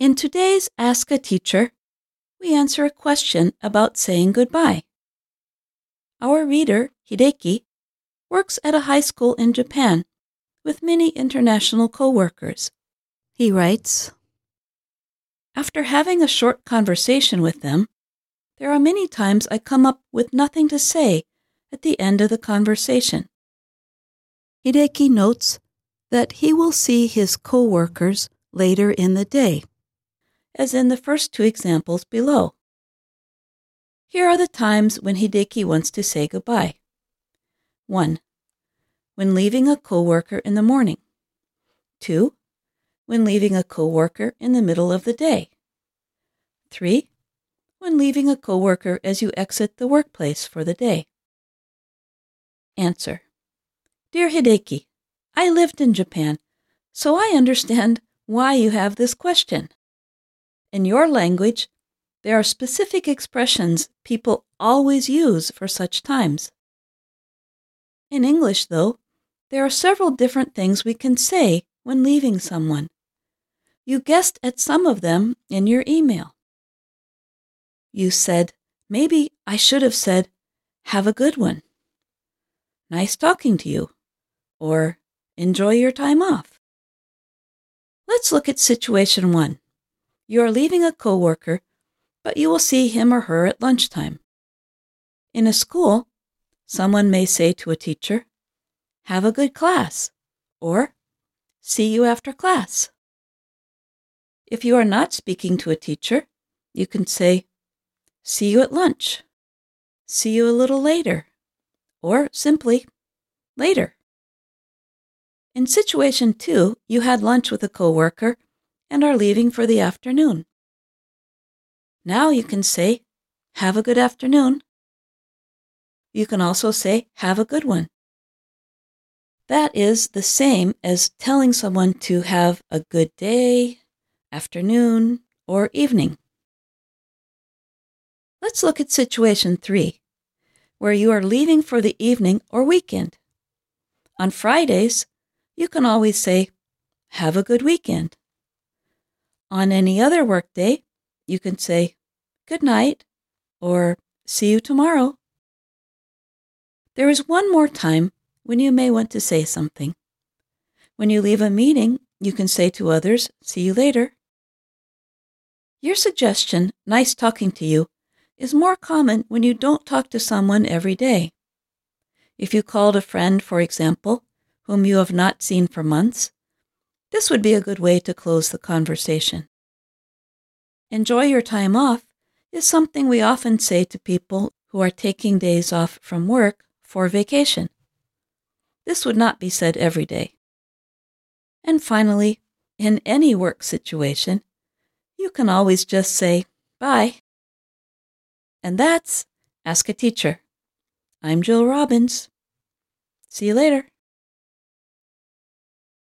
In today's Ask a Teacher, we answer a question about saying goodbye. Our reader, Hideki, works at a high school in Japan with many international coworkers. He writes, After having a short conversation with them, there are many times I come up with nothing to say at the end of the conversation. Hideki notes that he will see his coworkers later in the day as in the first two examples below. Here are the times when Hideki wants to say goodbye. 1. When leaving a coworker in the morning. 2. When leaving a coworker in the middle of the day. 3. When leaving a coworker as you exit the workplace for the day. Answer. Dear Hideki, I lived in Japan, so I understand why you have this question. In your language, there are specific expressions people always use for such times. In English, though, there are several different things we can say when leaving someone. You guessed at some of them in your email. You said, maybe I should have said, have a good one. Nice talking to you. Or enjoy your time off. Let's look at situation one. You are leaving a coworker, but you will see him or her at lunchtime. In a school, someone may say to a teacher, Have a good class, or See you after class. If you are not speaking to a teacher, you can say, See you at lunch, See you a little later, or simply, Later. In situation two, you had lunch with a coworker and are leaving for the afternoon. Now you can say, Have a good afternoon. You can also say, Have a good one. That is the same as telling someone to have a good day, afternoon, or evening. Let's look at situation three, where you are leaving for the evening or weekend. On Fridays, you can always say, Have a good weekend. On any other workday, you can say good night or see you tomorrow. There is one more time when you may want to say something. When you leave a meeting, you can say to others, see you later. Your suggestion, nice talking to you, is more common when you don't talk to someone every day. If you called a friend, for example, whom you have not seen for months, this would be a good way to close the conversation. Enjoy your time off is something we often say to people who are taking days off from work for vacation. This would not be said every day. And finally, in any work situation, you can always just say bye. And that's Ask a Teacher. I'm Jill Robbins. See you later.